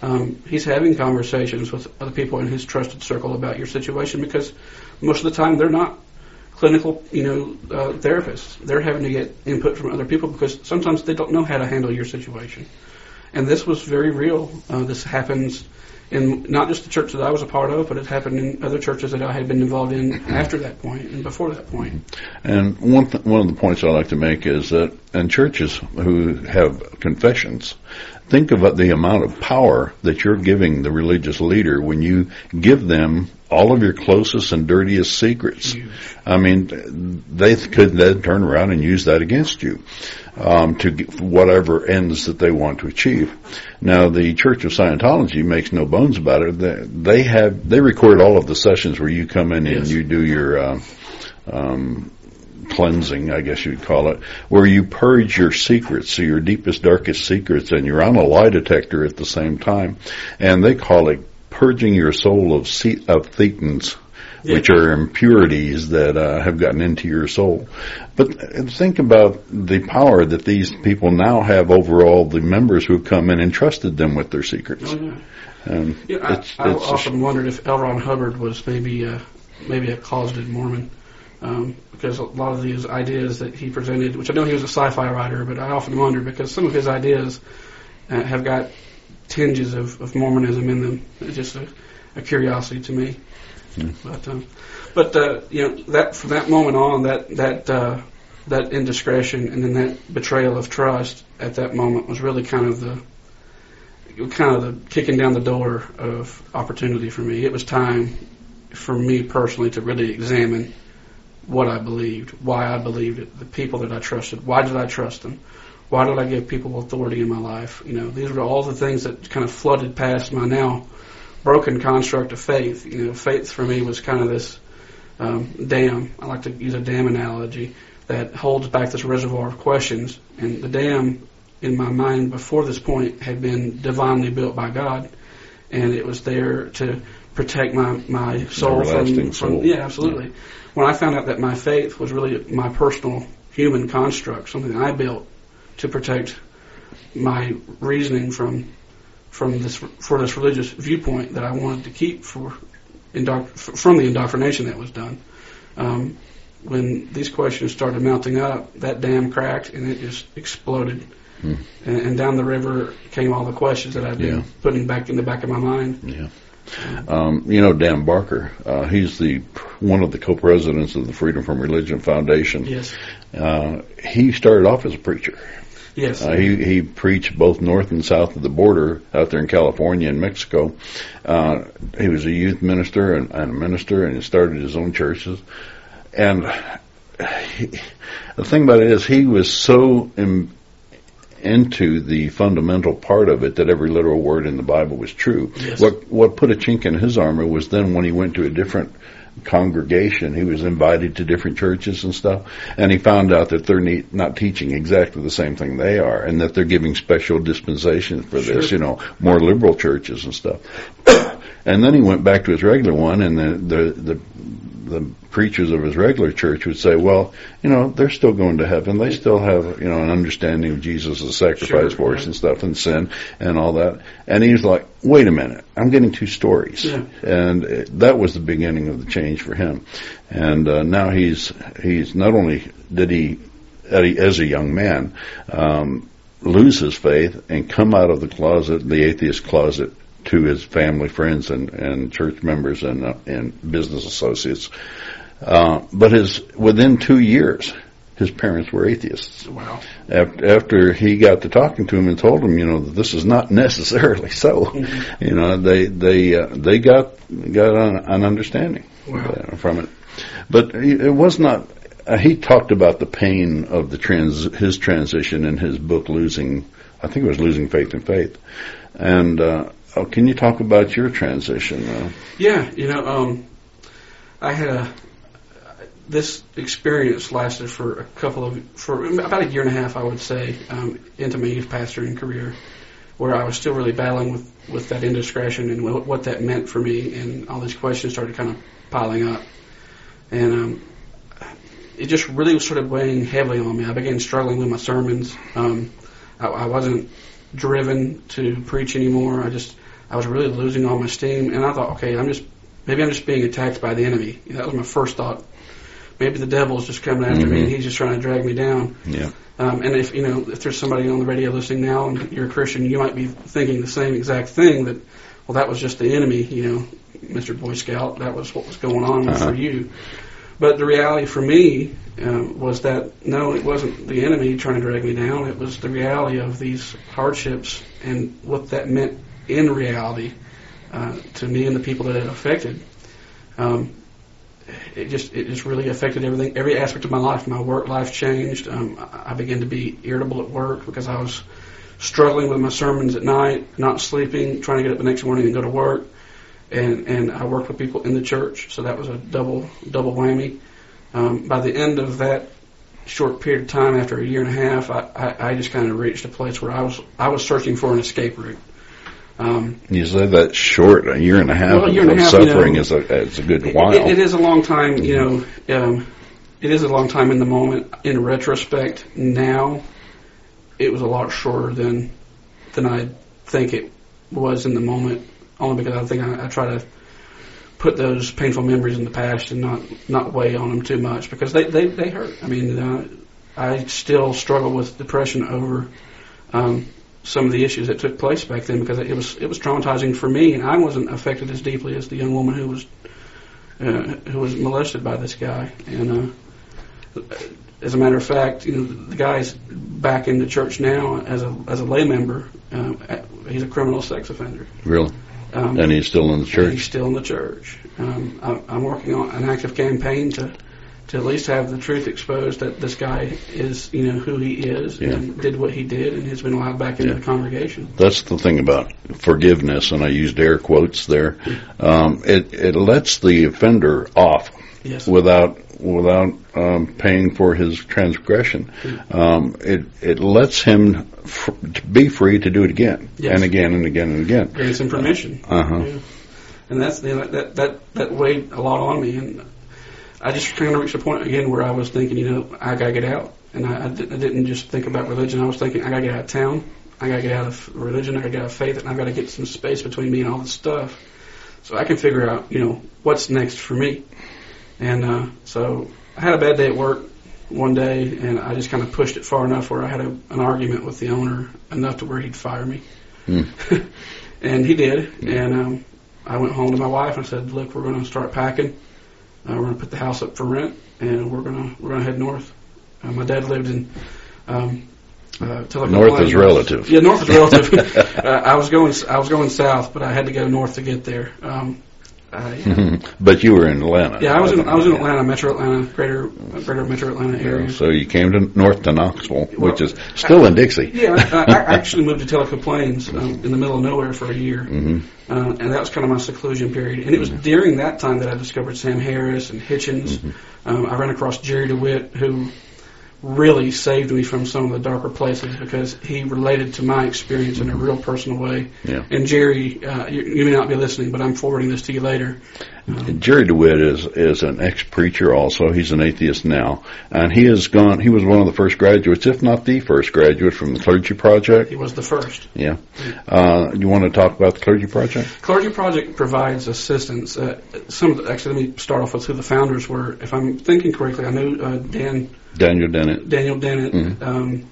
Um, he's having conversations with other people in his trusted circle about your situation because most of the time they're not clinical, you know, uh, therapists. They're having to get input from other people because sometimes they don't know how to handle your situation. And this was very real. Uh, this happens in not just the church that I was a part of, but it happened in other churches that I had been involved in after that point and before that point. And one th- one of the points I like to make is that in churches who have confessions, think about the amount of power that you're giving the religious leader when you give them all of your closest and dirtiest secrets. I mean, they could then turn around and use that against you um, to whatever ends that they want to achieve. Now, the Church of Scientology makes no bones about it. They, they have they record all of the sessions where you come in and you do your uh, um, cleansing, I guess you'd call it, where you purge your secrets, so your deepest, darkest secrets, and you're on a lie detector at the same time. And they call it purging your soul of, ce- of thetans Yeah. which are impurities that uh, have gotten into your soul. But think about the power that these people now have over all the members who have come in and trusted them with their secrets. Oh, yeah. Um, Yeah, I, it's, I it's often wondered if L. Ron Hubbard was maybe uh, maybe a closeted Mormon, um, because a lot of these ideas that he presented, which I know he was a sci-fi writer, but I often wonder because some of his ideas uh, have got tinges of, of Mormonism in them. It's just a, a curiosity to me. But um, but uh, you know that from that moment on, that that uh, that indiscretion and then that betrayal of trust at that moment was really kind of the kind of the kicking down the door of opportunity for me. It was time for me personally to really examine what I believed, why I believed it, the people that I trusted. Why did I trust them? Why did I give people authority in my life? You know, these were all the things that kind of flooded past my now broken construct of faith. You know, faith for me was kind of this um, dam. I like to use a dam analogy that holds back this reservoir of questions. And the dam in my mind before this point had been divinely built by God, and it was there to protect my my soul from, everlasting from yeah, absolutely. When I found out that my faith was really my personal human construct, something I built to protect my reasoning from from this for this religious viewpoint that I wanted to keep for indoc- f- from the indoctrination that was done. Um, when these questions started mounting up, that dam cracked and it just exploded. Hmm. And, and down the river came all the questions that I've been Yeah. putting back in the back of my mind. Yeah. Um, you know Dan Barker. Uh, he's the one of the co-presidents of the Freedom from Religion Foundation. Yes. Uh, he started off as a preacher. Yes. Uh, he he preached both north and south of the border out there in California and Mexico. Uh, he was a youth minister and, and a minister, and he started his own churches. And he, the thing about it is, he was so Im, into the fundamental part of it that every literal word in the Bible was true. Yes. What what put a chink in his armor was then when he went to a different congregation, he was invited to different churches and stuff, and he found out that they're ne- not teaching exactly the same thing they are, and that they're giving special dispensations for this, you know, more liberal churches and stuff. and then he went back to his regular one, and the the the the preachers of his regular church would say, well, you know, they're still going to heaven. They still have, you know, an understanding of Jesus as sacrifice Sure, for us and stuff and sin and all that. And he's like, wait a minute, I'm getting two stories. Yeah. And uh, that was the beginning of the change for him. And uh, now he's, he's not only did he, as a young man, um, lose his faith and come out of the closet, the atheist closet, to his family, friends, and, and church members and uh, and business associates. Uh, but his within two years, his parents were atheists. wow. After, after he got to talking to him and told him, you know, that this is not necessarily so, Mm-hmm. you know, they they uh, they got got an, an understanding Wow. from it. But it was not. Uh, he talked about the pain of the trans his transition in his book, losing. I think it was losing faith in faith. And uh, oh, can you talk about your transition? Uh, Yeah, you know, um, I had a this experience lasted for a couple of for about a year and a half, I would say, um, into my youth pastoring career, where I was still really battling with with that indiscretion and what, what that meant for me, and all these questions started kind of piling up, and um, it just really was sort of weighing heavily on me. I began struggling with my sermons. Um, I, I wasn't driven to preach anymore. I just I was really losing all my steam, and I thought, okay, I'm just maybe I'm just being attacked by the enemy. That was my first thought. Maybe the devil's just coming after me, Mhm. and he's just trying to drag me down. yeah, Um, and if you know, if there's somebody on the radio listening now, and you're a Christian, you might be thinking the same exact thing. That, well, that was just the enemy, you know, Mr. Boy Scout. That was what was going on Uh-huh. for you. But the reality for me um, was that no, it wasn't the enemy trying to drag me down. It was the reality of these hardships and what that meant in reality uh, to me and the people that it affected. Um, it just it just really affected everything, every aspect of my life. My work life changed. Um, I began to be irritable at work because I was struggling with my sermons at night, not sleeping, trying to get up the next morning and go to work. And and I worked with people in the church, so that was a double double whammy. Um, by the end of that short period of time, after a year and a half, I, I, I just kind of reached a place where I was I was searching for an escape route. Um, You said that short, a year and a half Well, a year and a of half, you suffering know, is a is a good while. it- it is a long time, you know. Um, it is a long time in the moment. In retrospect, now it was a lot shorter than than I think it was in the moment. Only because I think I, I try to put those painful memories in the past and not not weigh on them too much because they they, they hurt. I mean, uh, I still struggle with depression over um, some of the issues that took place back then because it was it was traumatizing for me, and I wasn't affected as deeply as the young woman who was uh, who was molested by this guy. And uh, as a matter of fact, you know, the guy's back in the church now as a as a lay member. Um, he's a criminal sex offender. really, Um, and he's still in the church. He's still in the church. Um, I, I'm working on an active campaign to to at least have the truth exposed that this guy is, you know, who he is Yeah. and did what he did and has been allowed back into Yeah. the congregation. That's the thing about forgiveness, and I used air quotes there. Um, it it lets the offender off Yes. without without um, paying for his transgression. Um, it it lets him f- to be free to do it again Yes. and again and again and again. grants him permission. Uh-huh. Yeah. And that's you know, that that that weighed a lot on me, and I just kind of reached a point again where I was thinking, you know, I gotta get out, and I, I, di- I didn't just think about religion. I was thinking, I gotta get out of town. I gotta get out of religion. I gotta get out of faith, and I gotta get some space between me and all this stuff, so I can figure out, you know, what's next for me. And uh, so I had a bad day at work one day, and I just kind of pushed it far enough where I had a, an argument with the owner enough to where he'd fire me. Hmm. and he did. And um, I went home to my wife and I said, "Look, we're going to start packing. Uh, we're going to put the house up for rent, and we're going to we're going to head north." Uh, my dad lived in. Um, uh, Tellico North is relative. Yeah, north is relative. uh, I was going I was going south, but I had to go north to get there. Um, I, but you were in Atlanta. yeah, I was in I was in Atlanta, Metro Atlanta, greater greater Metro Atlanta area. So you came to north to Knoxville, Well, which is still in Dixie. Yeah, I, I actually moved to Tellico Plains um, in the middle of nowhere for a year, hmm uh, and that was kind of my seclusion period. And it was during that time that I discovered Sam Harris and Hitchens. Um, I ran across Jerry DeWitt, who really saved me from some of the darker places because he related to my experience in a real personal way. Yeah. And Jerry, uh, you, you may not be listening, but I'm forwarding this to you later. Um, Jerry DeWitt is is an ex preacher. Also, he's an atheist now, and he has gone. He was one of the first graduates, if not the first graduate, from the Clergy Project. he was the first. Yeah. Uh, you want to talk about the Clergy Project? Clergy Project provides assistance. Uh, some of the, actually, let me start off with who the founders were. If I'm thinking correctly, I knew uh, Dan Daniel Dennett, Daniel Dennett, Mhm. um,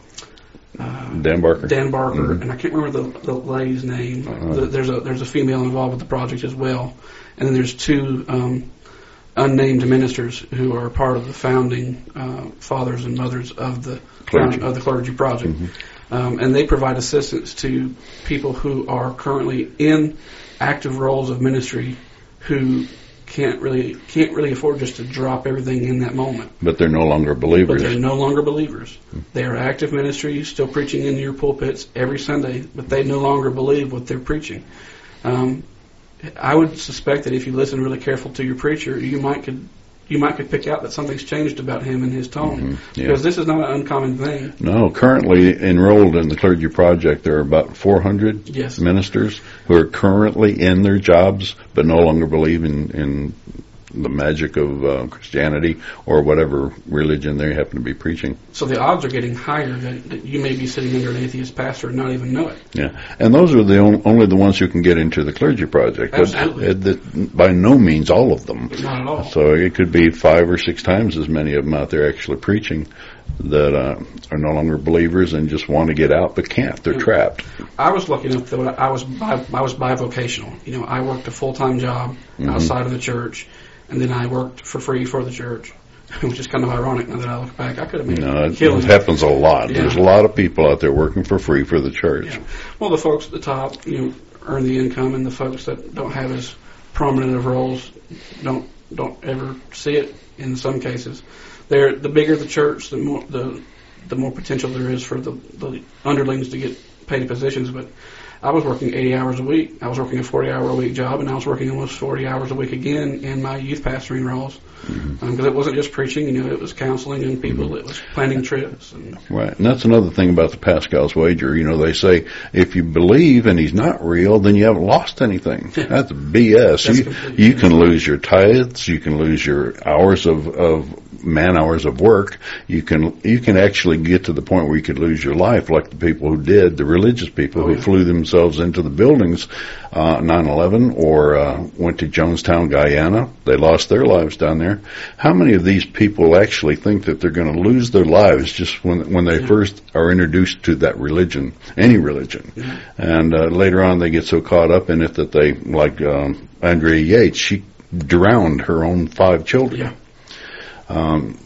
uh, Dan Barker. Dan Barker, Mhm. and I can't remember the, the lady's name. Uh-huh. The- There's a there's a female involved with the project as well, and then there's two um, unnamed ministers who are part of the founding uh, fathers and mothers of the Clergy. of the clergy project, Mhm. um, and they provide assistance to people who are currently in active roles of ministry who can't really can't really afford just to drop everything in that moment. But they're no longer believers. But they're no longer believers. They are active ministry, still preaching in your pulpits every Sunday, but they no longer believe what they're preaching. Um, I would suspect that if you listen really careful to your preacher, you might could you might could pick out that something's changed about him and his tone, Mhm, yeah. because this is not an uncommon thing. No, currently enrolled in the Clergy Project, there are about 400 Yes. ministers who are currently in their jobs but no longer believe in, in the magic of uh, Christianity or whatever religion they happen to be preaching. So the odds are getting higher that, that you may be sitting under an atheist pastor and not even know it. Yeah, and those are the on, only the ones who can get into the Clergy Project. But Absolutely. uh, the, by no means all of them. Not at all. So it could be five or six times as many of them out there actually preaching that uh, are no longer believers and just want to get out but can't. They're Yeah. trapped. I was lucky enough that I was bi- I was bivocational. You know, I worked a full time job Mhm. outside of the church, and then I worked for free for the church, which is kind of ironic now that I look back. I could have made know, it, killing. it happens a lot. Yeah. There's a lot of people out there working for free for the church. Yeah. Well, the folks at the top, you know, earn the income, and the folks that don't have as prominent of roles don't don't ever see it. In some cases, they're the bigger the church, the more the the more potential there is for the, the underlings to get paid positions. But I was working 80 hours a week. I was working a 40 hour a week job, and I was working almost 40 hours a week again in my youth pastoring roles. Mm-hmm. Um, because it wasn't just preaching, you know, it was counseling and people, it was planning trips. And Right, and that's another thing about the Pascal's wager. You know, they say if you believe and he's not real, then you haven't lost anything. That's BS. That's you you can lose your tithes, you can lose your hours of of man hours of work. You can you can actually get to the point where you could lose your life, like the people who did, the religious people Oh, who yeah. flew themselves into the buildings, uh, 9/11, or uh, went to Jonestown, Guyana. They lost their lives down there. How many of these people actually think that they're going to lose their lives just when when they Yeah. first are introduced to that religion, any religion, and uh, later on they get so caught up in it that they, like um, Andrea Yates, she drowned her own five children. Yeah. Um,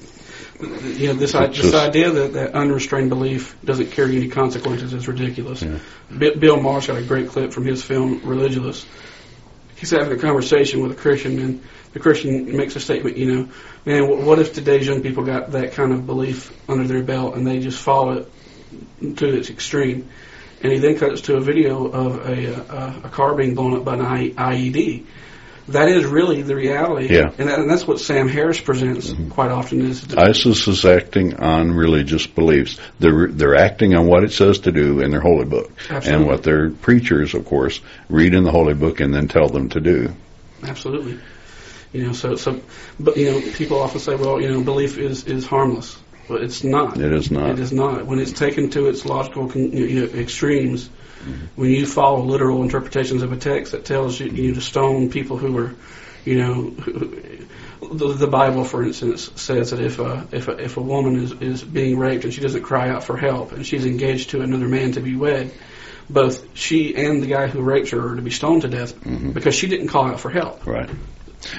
know, this, i this idea that, that unrestrained belief doesn't carry any consequences is ridiculous. Yeah. Bi- Bill Maher's got a great clip from his film Religulous. He's having a conversation with a Christian, and the Christian makes a statement, you know, man, wh- what if today's young people got that kind of belief under their belt and they just follow it to its extreme? And he then cuts to a video of a, a, a car being blown up by an I, IED. That is really the reality, Yeah. Mm-hmm. and, that, and that's what Sam Harris presents quite often. Is ISIS is acting on religious beliefs. They're they're acting on what it says to do in their holy book, and what their preachers, of course, read in the holy book and then tell them to do. Absolutely. You know, so so, but you know, people often say, well, you know, belief is is harmless, but it's not. It is not. It is not. When it's taken to its logical con- you know, extremes, when you follow literal interpretations of a text that tells you, you to stone people who are, you know, who, the, the Bible, for instance, says that if a if a, if a woman is is being raped and she doesn't cry out for help and she's engaged to another man to be wed, both she and the guy who raped her are to be stoned to death mm-hmm. because she didn't call out for help. Right.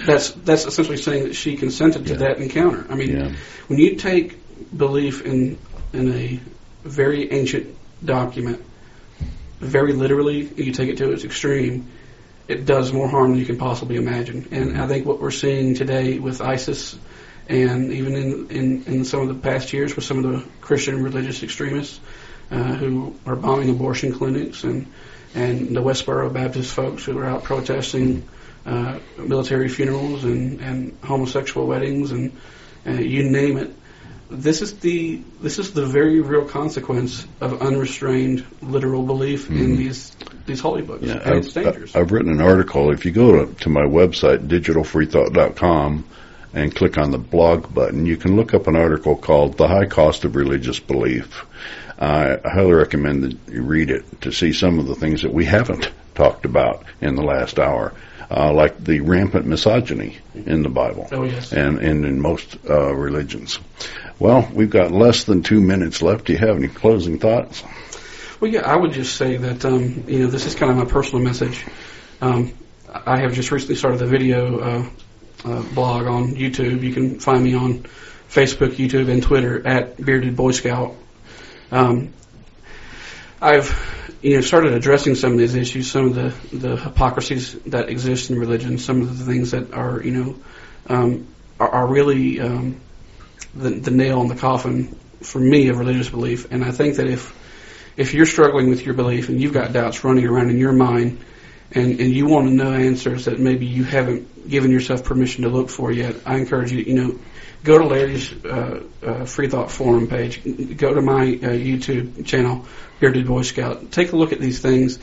That's that's essentially saying that she consented to Yeah. that encounter. I mean, Yeah. when you take belief in in a very ancient document very literally, you take it to its extreme, it does more harm than you can possibly imagine. And I think what we're seeing today with ISIS, and even in in, in some of the past years with some of the Christian religious extremists uh, who are bombing abortion clinics and and the Westboro Baptist folks who are out protesting uh, military funerals and, and homosexual weddings and uh, you name it. This is the this is the very real consequence of unrestrained literal belief in mm-hmm. these these holy books, Yeah, and it's I've, dangerous. I've written an article. If you go to, to my website, digitalfreethought.com, and click on the blog button, you can look up an article called "The High Cost of Religious Belief." I highly recommend that you read it to see some of the things that we haven't talked about in the last hour, uh, like the rampant misogyny in the Bible oh yes. and, and in most uh, religions. Well, we've got less than two minutes left. Do you have any closing thoughts? Well, yeah, I would just say that um, you know this is kind of my personal message. Um, I have just recently started the video uh, uh, blog on YouTube. You can find me on Facebook, YouTube, and Twitter at Bearded Boy Scout. Um, I've you know started addressing some of these issues, some of the the hypocrisies that exist in religion, some of the things that are you know um, are, are really um, the, the nail in the coffin for me of religious belief. And I think that if if you're struggling with your belief and you've got doubts running around in your mind and, and you want to know answers that maybe you haven't given yourself permission to look for yet, I encourage you, you know, go to Larry's uh, uh, Free Thought Forum page, go to my uh, YouTube channel, Bearded Boy Scout, take a look at these things.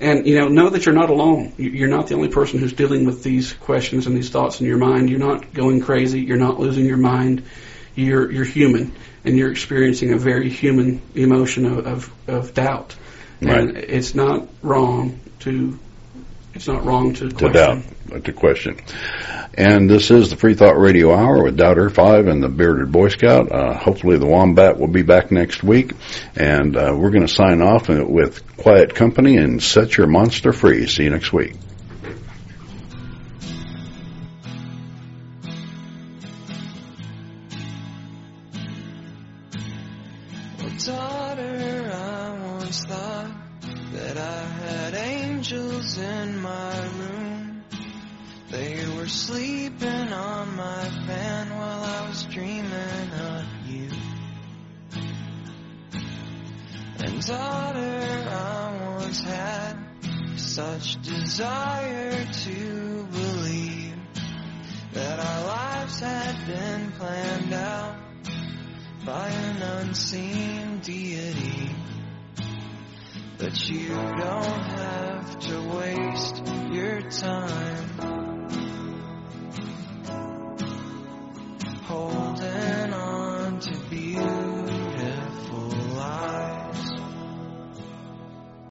And you know, know that you're not alone. You- You're not the only person who's dealing with these questions and these thoughts in your mind. You're not going crazy. You're not losing your mind. You're you're human, and you're experiencing a very human emotion of of, of doubt. And it's not wrong to it's not wrong to, to doubt, question. to question. And this is the Free Thought Radio Hour with Doubter Five and the Bearded Boy Scout. Uh, hopefully, the Wombat will be back next week, and uh, we're going to sign off with Quiet Company and Set Your Monster Free. See you next week. daughter I once had such desire to believe that our lives had been planned out by an unseen deity. But you don't have to waste your time holding on to beauty.